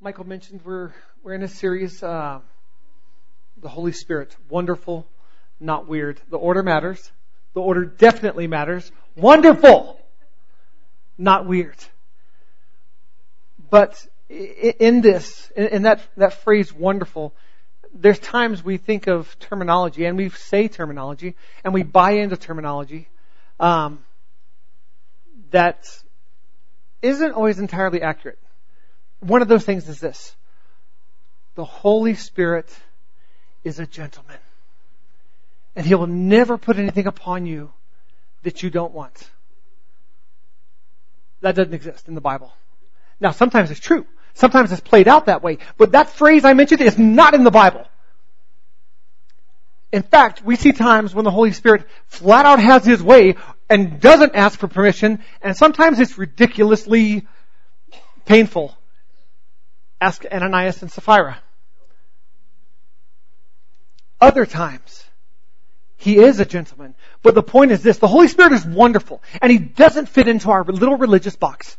Michael mentioned we're we're in a series, uh, the Holy Spirit, wonderful, not weird. The order matters. The order definitely matters. Wonderful, not weird. But in this, in that that phrase, wonderful, there's times we think of terminology and we say terminology and we buy into terminology um, that isn't always entirely accurate. One of those things is this. The Holy Spirit is a gentleman. And He will never put anything upon you that you don't want. That doesn't exist in the Bible. Now, sometimes it's true. Sometimes it's played out that way. But that phrase I mentioned is not in the Bible. In fact, we see times when the Holy Spirit flat out has His way and doesn't ask for permission, and sometimes it's ridiculously painful. Ask Ananias and Sapphira. Other times, he is a gentleman. But the point is this, the Holy Spirit is wonderful, and He doesn't fit into our little religious box.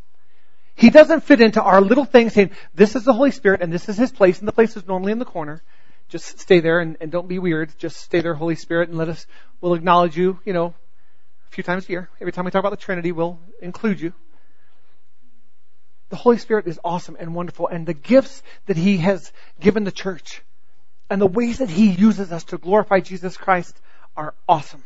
He doesn't fit into our little thing saying, this is the Holy Spirit, and this is His place, and the place is normally in the corner. Just stay there and, and don't be weird. Just stay there, Holy Spirit, and let us, we'll acknowledge you, you know, a few times a year. Every time we talk about the Trinity, we'll include you. The Holy Spirit is awesome and wonderful, and the gifts that He has given the church and the ways that He uses us to glorify Jesus Christ are awesome.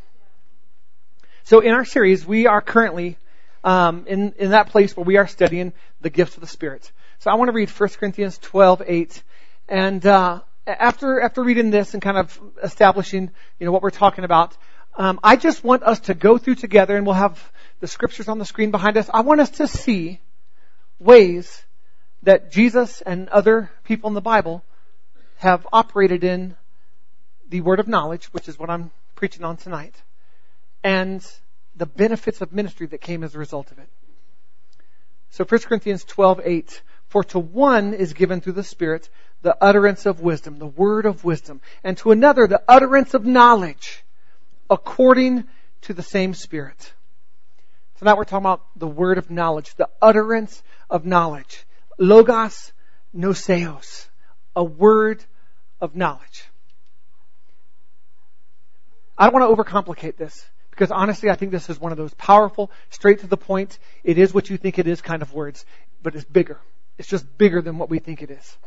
So in our series, we are currently um, in in that place where we are studying the gifts of the Spirit. So I want to read 1 Corinthians 12:8, and uh, after after reading this and kind of establishing you know what we're talking about, um, I just want us to go through together, and we'll have the scriptures on the screen behind us. I want us to see ways that Jesus and other people in the Bible have operated in the word of knowledge, which is what I'm preaching on tonight, and the benefits of ministry that came as a result of it. So 1 Corinthians 12:8 For to one is given through the Spirit the utterance of wisdom, the word of wisdom, and to another the utterance of knowledge according to the same Spirit. Tonight we're talking about the word of knowledge, the utterance of knowledge. Logos gnoseos, a word of knowledge. I don't want to overcomplicate this because honestly, I think this is one of those powerful, straight to the point, it is what you think it is kind of words, but it's bigger. It's just bigger than what we think it is.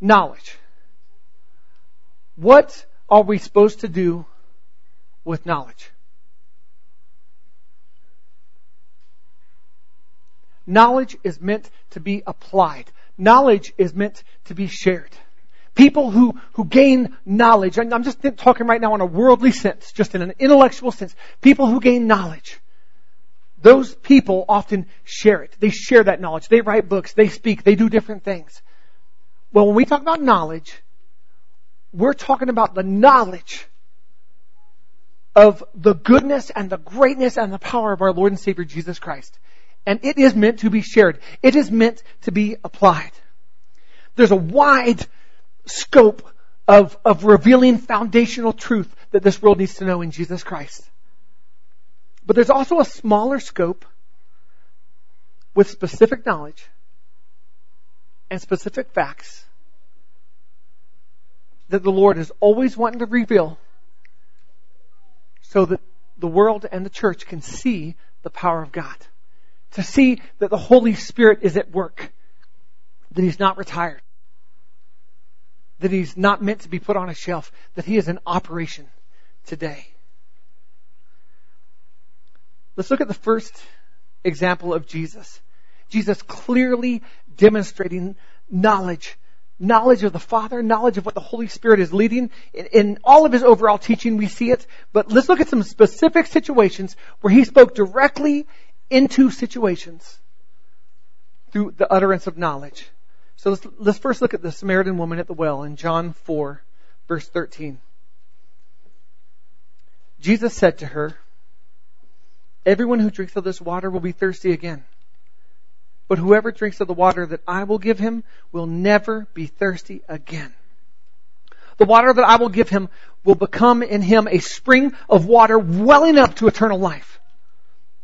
Knowledge. What are we supposed to do with knowledge? Knowledge is meant to be applied. Knowledge is meant to be shared. People who, who gain knowledge, and I'm just talking right now in a worldly sense, just in an intellectual sense. People who gain knowledge. Those people often share it. They share that knowledge. They write books. They speak. They do different things. Well, when we talk about knowledge, we're talking about the knowledge of the goodness and the greatness and the power of our Lord and Savior Jesus Christ. And it is meant to be shared. It is meant to be applied. There's a wide scope of, of revealing foundational truth that this world needs to know in Jesus Christ. But there's also a smaller scope with specific knowledge and specific facts that the Lord is always wanting to reveal so that the world and the church can see the power of God. To see that the Holy Spirit is at work. That He's not retired that he's not meant to be put on a shelf, that he is in operation today. Let's look at the first example of Jesus. Jesus clearly demonstrating knowledge. Knowledge of the Father, knowledge of what the Holy Spirit is leading. In, in, all of his overall teaching, we see it. But let's look at some specific situations where he spoke directly into situations through the utterance of knowledge. So let's, let's first look at the Samaritan woman at the well in John 4, verse 13. Jesus said to her, Everyone who drinks of this water will be thirsty again. But whoever drinks of the water that I will give him will never be thirsty again. The water that I will give him will become in him a spring of water welling up to eternal life.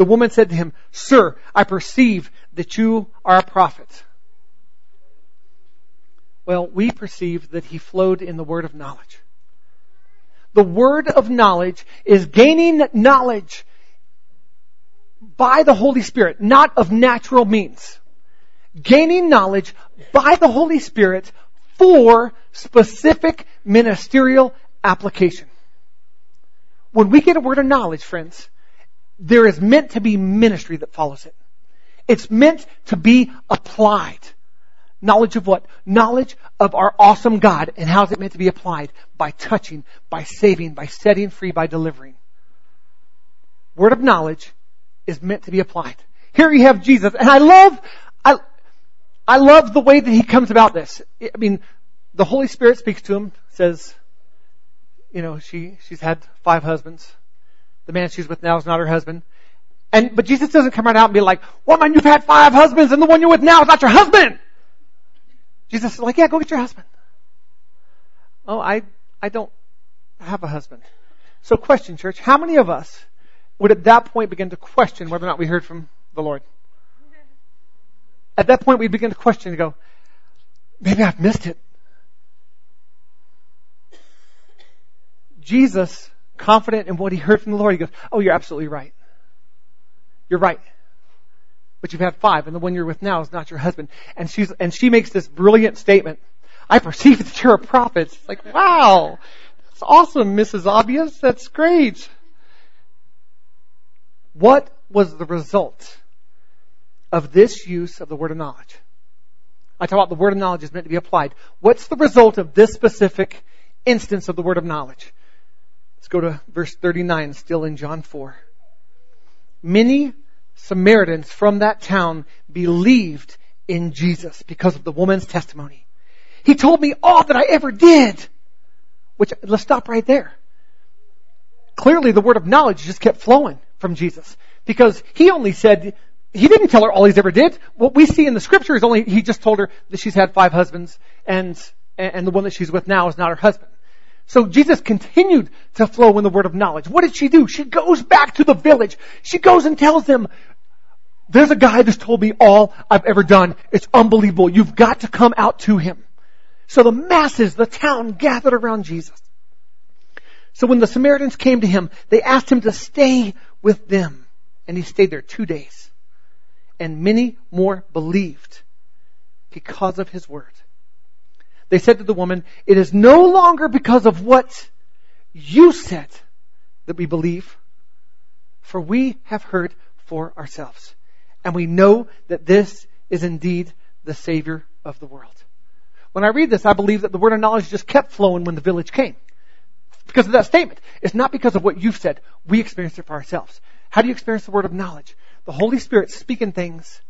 The woman said to him, Sir, I perceive that you are a prophet. Well, we perceive that he flowed in the word of knowledge. The word of knowledge is gaining knowledge by the Holy Spirit, not of natural means. Gaining knowledge by the Holy Spirit for specific ministerial application. When we get a word of knowledge, friends, there is meant to be ministry that follows it. It's meant to be applied. Knowledge of what? Knowledge of our awesome God. And how is it meant to be applied? By touching, by saving, by setting free, by delivering. Word of knowledge is meant to be applied. Here you have Jesus. And I love, I, I love the way that he comes about this. I mean, the Holy Spirit speaks to him, says, you know, she, she's had five husbands. The man she's with now is not her husband. And, but Jesus doesn't come right out and be like, woman, you've had five husbands and the one you're with now is not your husband. Jesus is like, yeah, go get your husband. Oh, I, I don't have a husband. So question, church, how many of us would at that point begin to question whether or not we heard from the Lord? At that point we'd begin to question and go, maybe I've missed it. Jesus confident in what he heard from the Lord, he goes, Oh, you're absolutely right. You're right. But you've had five, and the one you're with now is not your husband. And she's, and she makes this brilliant statement. I perceive that you're a prophet. It's like, wow. That's awesome, Mrs. Obvious. That's great. What was the result of this use of the word of knowledge? I talk about the word of knowledge is meant to be applied. What's the result of this specific instance of the word of knowledge? Go to verse 39, still in John 4. Many Samaritans from that town believed in Jesus because of the woman's testimony. He told me all that I ever did. Which, let's stop right there. Clearly the word of knowledge just kept flowing from Jesus. Because he only said, he didn't tell her all he's ever did. What we see in the scripture is only, he just told her that she's had five husbands and, and the one that she's with now is not her husband. So Jesus continued to flow in the word of knowledge. What did she do? She goes back to the village. She goes and tells them, there's a guy that's told me all I've ever done. It's unbelievable. You've got to come out to him. So the masses, the town gathered around Jesus. So when the Samaritans came to him, they asked him to stay with them. And he stayed there two days. And many more believed because of his word. They said to the woman, it is no longer because of what you said that we believe, for we have heard for ourselves. And we know that this is indeed the Savior of the world. When I read this, I believe that the word of knowledge just kept flowing when the village came. Because of that statement. It's not because of what you've said. We experienced it for ourselves. How do you experience the word of knowledge? The Holy Spirit speaking things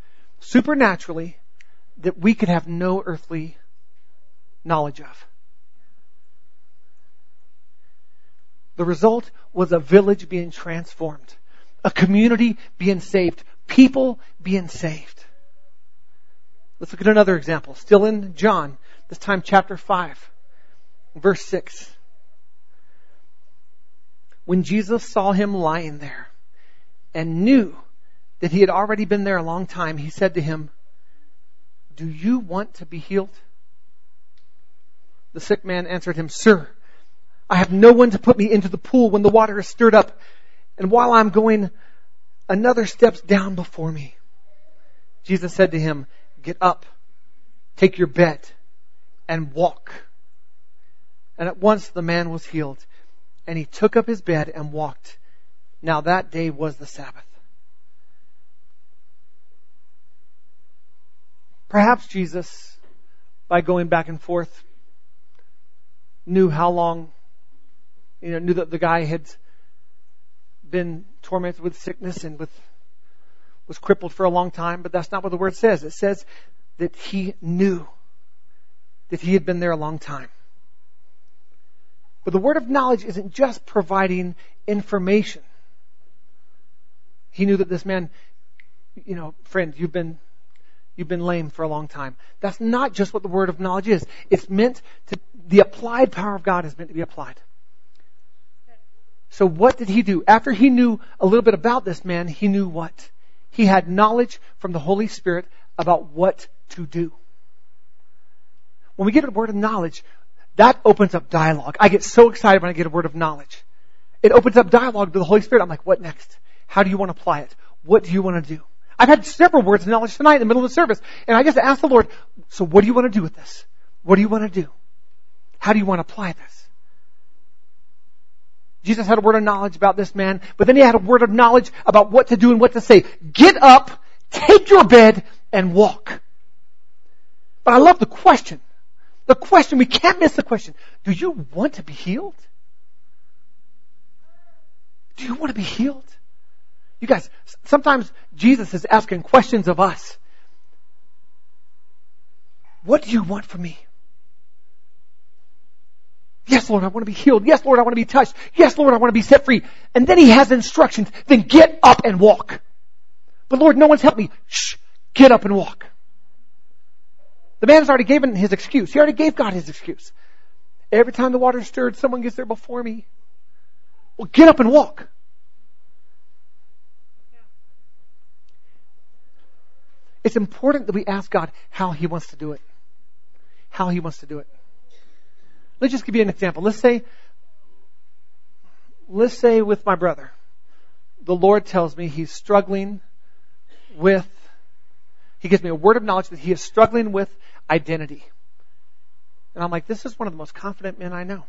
supernaturally that we could have no earthly knowledge of. The result was a village being transformed, a community being saved, people being saved. Let's look at another example, still in John, this time chapter 5, verse 6. When Jesus saw him lying there and knew that he had already been there a long time, he said to him, Do you want to be healed? The sick man answered him, Sir, I have no one to put me into the pool when the water is stirred up, and while I'm going, another steps down before me. Jesus said to him, Get up, take your bed, and walk. And at once the man was healed, and he took up his bed and walked. Now that day was the Sabbath. Perhaps Jesus, by going back and forth knew how long, you know, knew that the guy had been tormented with sickness and with was crippled for a long time, but that's not what the word says. It says that he knew that he had been there a long time. But the word of knowledge isn't just providing information. He knew that this man, you know, friend, you've been, you've been lame for a long time. That's not just what the word of knowledge is. It's meant to, the applied power of God is meant to be applied. So what did he do? After he knew a little bit about this man, he knew what? He had knowledge from the Holy Spirit about what to do. When we get a word of knowledge, that opens up dialogue. I get so excited when I get a word of knowledge. It opens up dialogue to the Holy Spirit. I'm like, what next? How do you want to apply it? What do you want to do? I've had several words of knowledge tonight in the middle of the service, and I just asked the Lord, so what do you want to do with this? What do you want to do? How do you want to apply this? Jesus had a word of knowledge about this man, but then he had a word of knowledge about what to do and what to say. Get up, take your bed, and walk. But I love the question. The question, we can't miss the question. Do you want to be healed? Do you want to be healed? You guys, sometimes Jesus is asking questions of us. What do you want from me? Yes, Lord, I want to be healed. Yes, Lord, I want to be touched. Yes, Lord, I want to be set free. And then he has instructions. Then get up and walk. But Lord, no one's helped me. Shh, get up and walk. The man has already given his excuse. He already gave God his excuse. Every time the water stirred, someone gets there before me. Well, get up and walk. It's important that we ask God how He wants to do it. How He wants to do it. Let's just give you an example. Let's say, let's say with my brother, the Lord tells me he's struggling with, he gives me a word of knowledge that he is struggling with identity. And I'm like, this is one of the most confident men I know.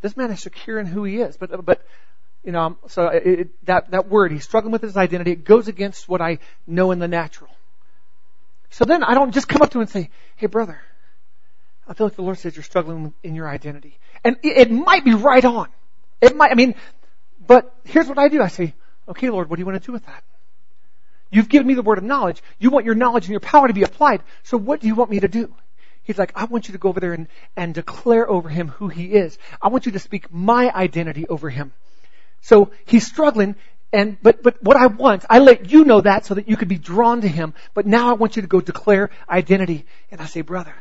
This man is secure in who he is. But, but, you know, so it, that, that word, he's struggling with his identity. It goes against what I know in the natural. So then I don't just come up to him and say, hey brother, I feel like the Lord says you're struggling in your identity. And it, might be right on. It might, I mean, but here's what I do. I say, okay Lord, what do you want to do with that? You've given me the word of knowledge. You want your knowledge and your power to be applied. So what do you want me to do? He's like, I want you to go over there and, and declare over him who he is. I want you to speak my identity over him. So he's struggling and, but, but what I want, I let you know that so that you could be drawn to him. But now I want you to go declare identity. And I say, brother,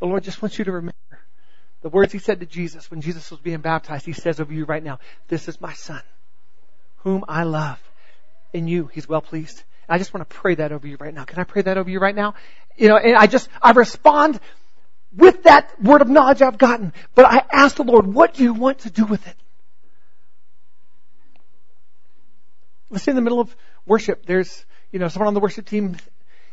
the Lord just wants you to remember the words he said to Jesus when Jesus was being baptized. He says over you right now, this is my son, whom I love. In you, he's well pleased. I just want to pray that over you right now. Can I pray that over you right now? You know, and I just, I respond with that word of knowledge I've gotten. But I ask the Lord, what do you want to do with it? let's say in the middle of worship, there's, you know, someone on the worship team,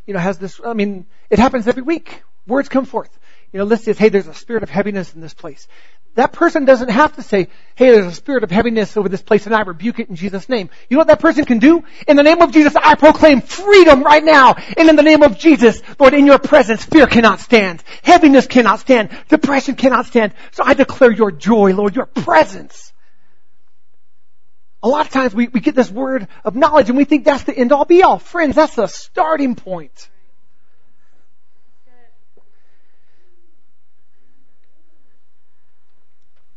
you know, has this, I mean, it happens every week. Words come forth. You know, let's say, hey, there's a spirit of heaviness in this place. That person doesn't have to say, hey, there's a spirit of heaviness over this place and I rebuke it in Jesus' name. You know what that person can do? In the name of Jesus, I proclaim freedom right now. And in the name of Jesus, Lord, in your presence, fear cannot stand. Heaviness cannot stand. Depression cannot stand. So I declare your joy, Lord, your presence. A lot of times we, we get this word of knowledge and we think that's the end all be all. Friends, that's the starting point.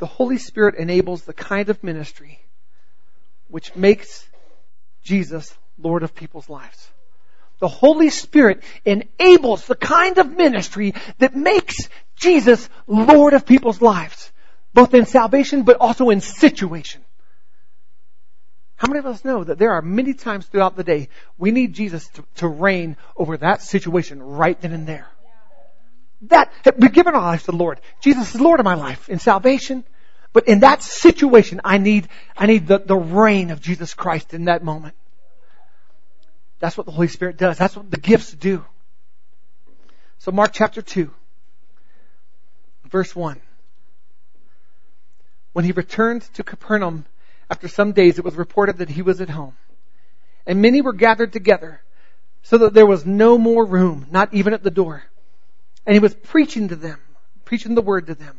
The Holy Spirit enables the kind of ministry which makes Jesus Lord of people's lives. The Holy Spirit enables the kind of ministry that makes Jesus Lord of people's lives, both in salvation but also in situation. How many of us know that there are many times throughout the day we need Jesus to, to reign over that situation right then and there? That, we've given our lives to the Lord. Jesus is Lord of my life in salvation. But in that situation, I need, I need the, the reign of Jesus Christ in that moment. That's what the Holy Spirit does. That's what the gifts do. So Mark chapter 2, verse 1. When he returned to Capernaum, after some days, it was reported that he was at home. And many were gathered together, so that there was no more room, not even at the door. And he was preaching to them, preaching the word to them.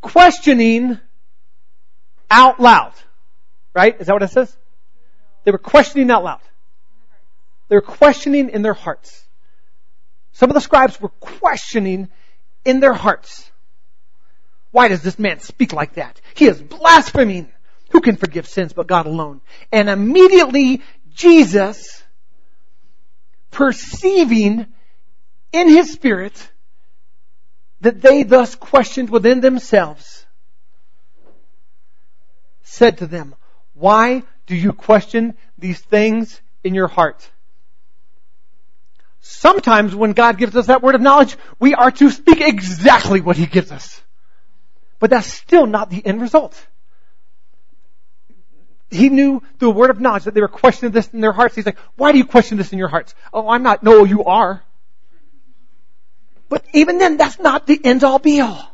questioning out loud. Right? Is that what it says? They were questioning out loud. They were questioning in their hearts. Some of the scribes were questioning in their hearts. Why does this man speak like that? He is blaspheming. Who can forgive sins but God alone? And immediately Jesus, perceiving in his spirit that they thus questioned within themselves, said to them, why do you question these things in your heart? Sometimes when God gives us that word of knowledge, we are to speak exactly what He gives us. But that's still not the end result. He knew through a word of knowledge that they were questioning this in their hearts. He's like, why do you question this in your hearts? Oh, I'm not. No, you are. But even then, that's not the end all be all.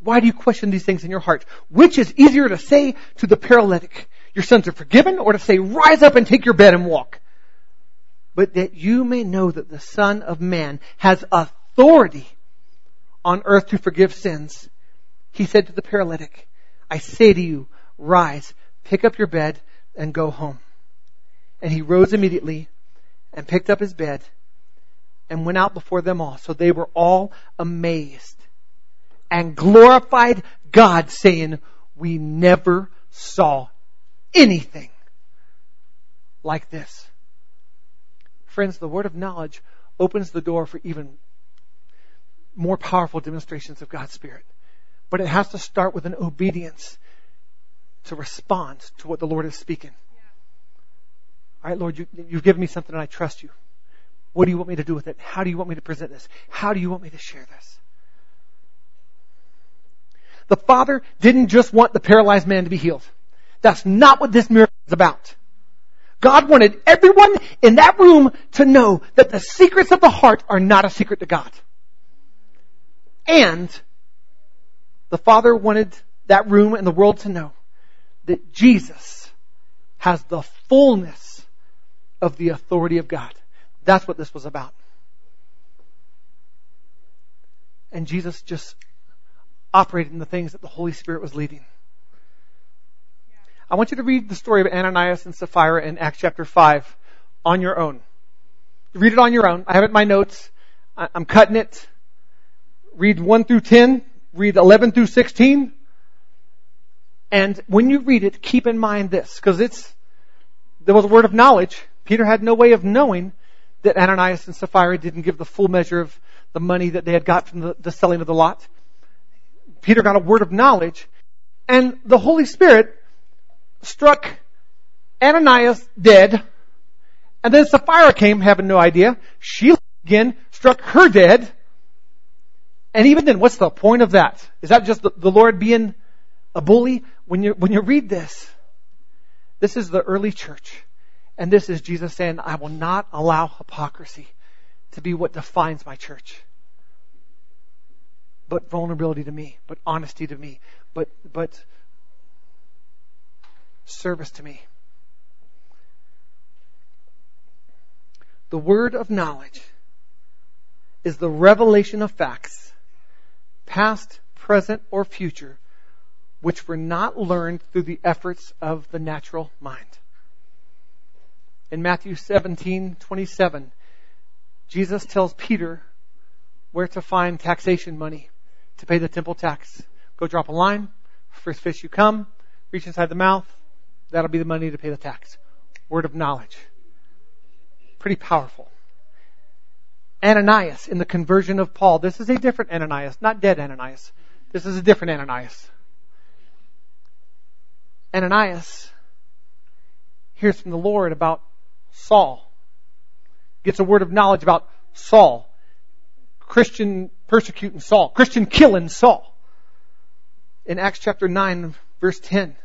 Why do you question these things in your heart? Which is easier to say to the paralytic, your sins are forgiven, or to say, rise up and take your bed and walk? But that you may know that the Son of Man has authority on earth to forgive sins. He said to the paralytic, I say to you, rise, pick up your bed, and go home. And he rose immediately and picked up his bed and went out before them all. So they were all amazed and glorified God saying, we never saw anything like this. Friends, the word of knowledge opens the door for even more powerful demonstrations of God's Spirit. But it has to start with an obedience to respond to what the Lord is speaking. All right, Lord, you, you've given me something and I trust you. What do you want me to do with it? How do you want me to present this? How do you want me to share this? The Father didn't just want the paralyzed man to be healed. That's not what this miracle is about. God wanted everyone in that room to know that the secrets of the heart are not a secret to God. And the Father wanted that room and the world to know that Jesus has the fullness of the authority of God. That's what this was about. And Jesus just operated in the things that the Holy Spirit was leading. I want you to read the story of Ananias and Sapphira in Acts chapter 5 on your own. Read it on your own. I have it in my notes. I'm cutting it. Read 1 through 10. Read 11 through 16. And when you read it, keep in mind this, because it's, there was a word of knowledge. Peter had no way of knowing that Ananias and Sapphira didn't give the full measure of the money that they had got from the, the selling of the lot. Peter got a word of knowledge, and the Holy Spirit struck Ananias dead, and then Sapphira came having no idea. She again struck her dead. And even then, what's the point of that? Is that just the, the Lord being a bully? When you, when you read this, this is the early church. And this is Jesus saying, I will not allow hypocrisy to be what defines my church but vulnerability to me, but honesty to me, but, but service to me. The word of knowledge is the revelation of facts, past, present, or future, which were not learned through the efforts of the natural mind. In Matthew 17, 27, Jesus tells Peter where to find taxation money to pay the temple tax. Go drop a line. First fish you come, reach inside the mouth. That'll be the money to pay the tax. Word of knowledge. Pretty powerful. Ananias in the conversion of Paul. This is a different Ananias, not dead Ananias. This is a different Ananias. Ananias hears from the Lord about Saul. Gets a word of knowledge about Saul. Christian persecuting Saul, Christian killing Saul. In Acts chapter 9, verse 10, it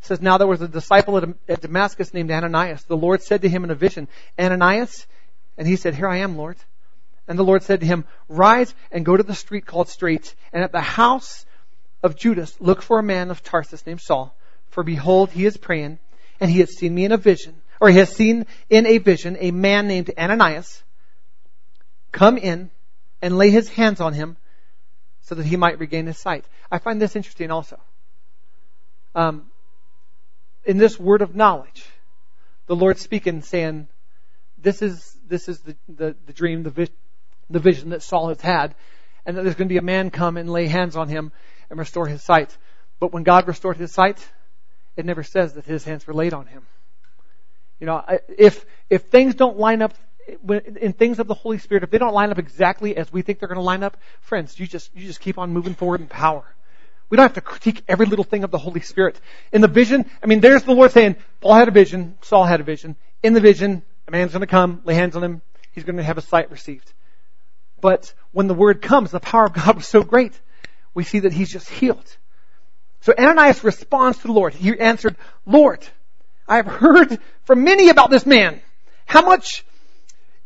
says, Now there was a disciple at Damascus named Ananias. The Lord said to him in a vision, Ananias? And he said, Here I am, Lord. And the Lord said to him, Rise and go to the street called Straight, and at the house of Judas look for a man of Tarsus named Saul. For behold, he is praying, and he has seen me in a vision, or he has seen in a vision a man named Ananias come in and lay his hands on him so that he might regain his sight. I find this interesting also. Um, in this word of knowledge, the Lord speaking, saying, "This is this is the the, the dream, the vision, the vision that Saul has had, and that there's going to be a man come and lay hands on him and restore his sight." But when God restored his sight, it never says that his hands were laid on him. You know, if if things don't line up in things of the Holy Spirit, if they don't line up exactly as we think they're going to line up, friends, you just you just keep on moving forward in power. We don't have to critique every little thing of the Holy Spirit. In the vision, I mean, there's the Lord saying, Paul had a vision, Saul had a vision. In the vision, a man's going to come, lay hands on him, he's going to have a sight received. But when the word comes, the power of God was so great, we see that he's just healed. So Ananias responds to the Lord. He answered, Lord, I have heard from many about this man. How much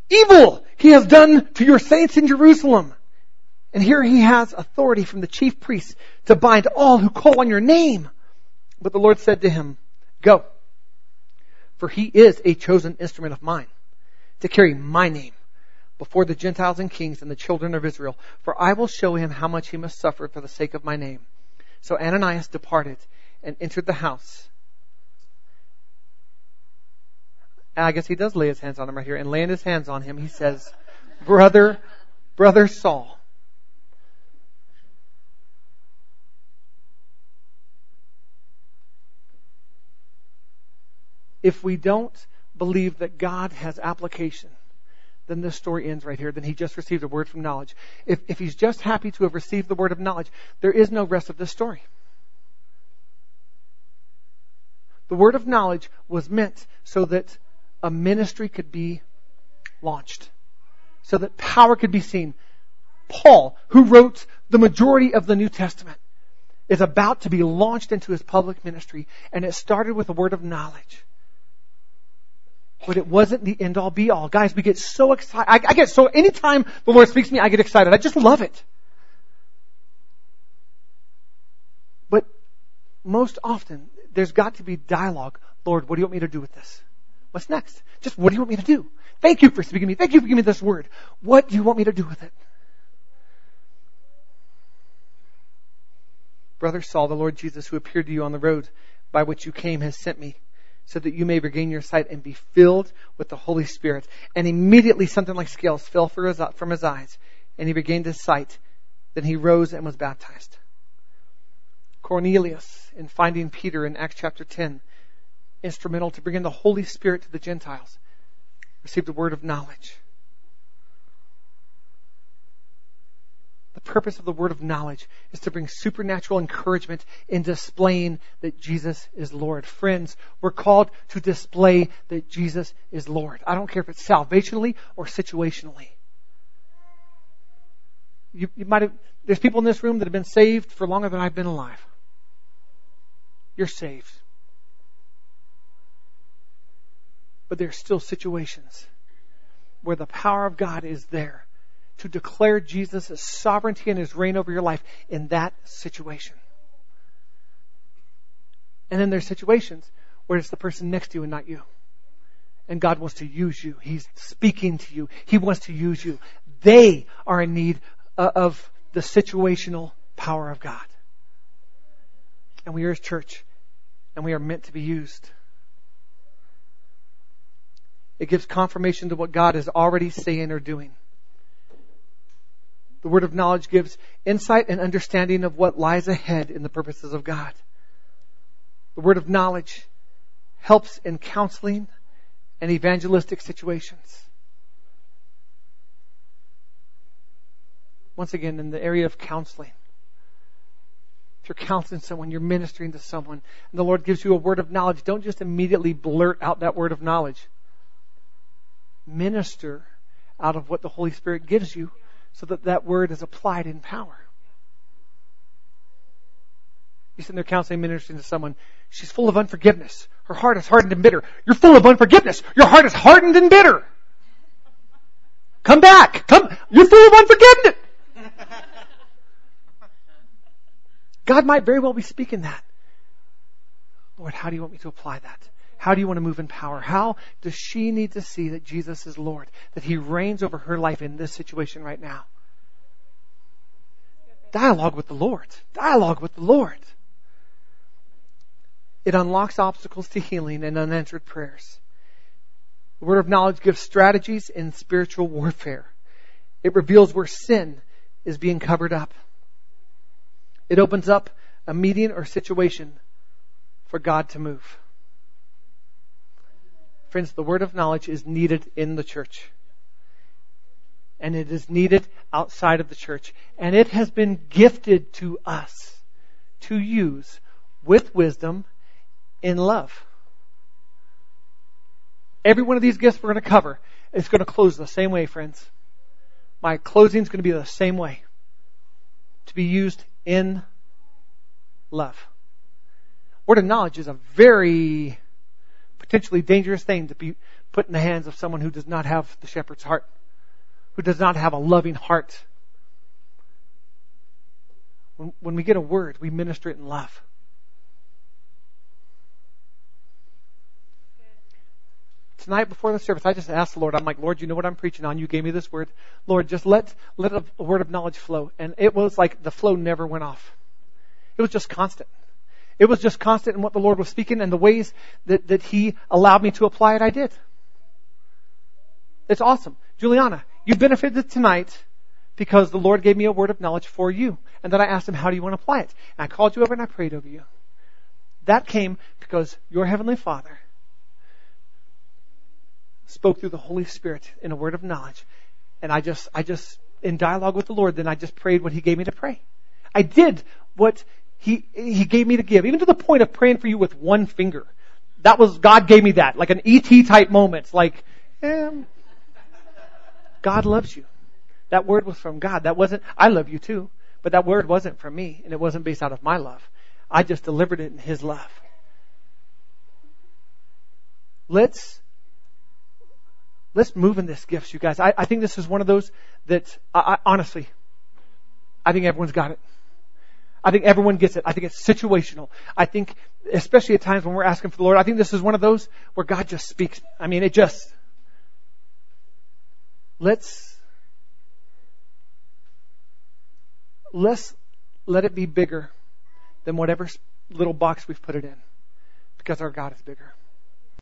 evil he has done to your saints in Jerusalem. And here he has authority from the chief priests to bind all who call on your name. But the Lord said to him, Go, for he is a chosen instrument of mine to carry my name before the Gentiles and kings and the children of Israel, for I will show him how much he must suffer for the sake of my name. So Ananias departed and entered the house. I guess he does lay his hands on him right here. And laying his hands on him, he says, Brother, brother Saul. If we don't believe that God has application, then this story ends right here. Then he just received a word from knowledge. If, if he's just happy to have received the word of knowledge, there is no rest of this story. The word of knowledge was meant so that a ministry could be launched so that power could be seen. Paul, who wrote the majority of the New Testament, is about to be launched into his public ministry, and it started with a word of knowledge. But it wasn't the end all be all. Guys, we get so excited. I, I get so, anytime the Lord speaks to me, I get excited. I just love it. But most often, there's got to be dialogue. Lord, what do you want me to do with this? What's next? Just what do you want me to do? Thank you for speaking to me. Thank you for giving me this word. What do you want me to do with it? Brother Saul, the Lord Jesus, who appeared to you on the road by which you came, has sent me so that you may regain your sight and be filled with the Holy Spirit. And immediately something like scales fell from his eyes, and he regained his sight. Then he rose and was baptized. Cornelius, in finding Peter in Acts chapter 10, instrumental to bring in the Holy Spirit to the Gentiles, received a word of knowledge. The purpose of the word of knowledge is to bring supernatural encouragement in displaying that Jesus is Lord. Friends, we're called to display that Jesus is Lord. I don't care if it's salvationally or situationally. You, you might have, there's people in this room that have been saved for longer than I've been alive. You're saved. But there are still situations where the power of God is there to declare Jesus' sovereignty and his reign over your life in that situation. And then there's situations where it's the person next to you and not you. And God wants to use you. He's speaking to you. He wants to use you. They are in need of the situational power of God. And we are his church, and we are meant to be used. It gives confirmation to what God is already saying or doing. The word of knowledge gives insight and understanding of what lies ahead in the purposes of God. The word of knowledge helps in counseling and evangelistic situations. Once again, in the area of counseling, if you're counseling someone, you're ministering to someone, and the Lord gives you a word of knowledge, don't just immediately blurt out that word of knowledge minister out of what the Holy Spirit gives you so that that word is applied in power. You're sitting there counseling, ministering to someone. She's full of unforgiveness. Her heart is hardened and bitter. You're full of unforgiveness. Your heart is hardened and bitter. Come back. Come. You're full of unforgiveness. God might very well be speaking that. Lord, how do you want me to apply that? How do you want to move in power? How does she need to see that Jesus is Lord? That He reigns over her life in this situation right now? Dialogue with the Lord. Dialogue with the Lord. It unlocks obstacles to healing and unanswered prayers. The word of knowledge gives strategies in spiritual warfare. It reveals where sin is being covered up. It opens up a meeting or situation for God to move. Friends, the word of knowledge is needed in the church and it is needed outside of the church. And it has been gifted to us to use with wisdom in love. Every one of these gifts we're going to cover is going to close the same way, friends. My closing is going to be the same way. To be used in love. Word of knowledge is a very potentially dangerous thing to be put in the hands of someone who does not have the shepherd's heart who does not have a loving heart. When, when we get a word, we minister it in love. Tonight before the service, I just asked the Lord, I'm like, Lord, you know what I'm preaching on. You gave me this word. Lord, just let, let a, a word of knowledge flow. And it was like the flow never went off. It was just constant. It was just constant in what the Lord was speaking and the ways that, that He allowed me to apply it, I did. It's awesome. Juliana, you benefited tonight because the Lord gave me a word of knowledge for you. And then I asked him, how do you want to apply it? And I called you over and I prayed over you. That came because your Heavenly Father spoke through the Holy Spirit in a word of knowledge. And I just, I just, in dialogue with the Lord, then I just prayed what He gave me to pray. I did what He, He gave me to give, even to the point of praying for you with one finger. That was, God gave me that, like an ET type moment, like, eh, God loves you. That word was from God. That wasn't, I love you too, but that word wasn't from me and it wasn't based out of my love. I just delivered it in His love. Let's, let's move in this gifts, you guys. I, I think this is one of those that, I, I, honestly, I think everyone's got it. I think everyone gets it. I think it's situational. I think, especially at times when we're asking for the Lord, I think this is one of those where God just speaks. I mean, it just, let's let's let it be bigger than whatever little box we've put it in because our God is bigger.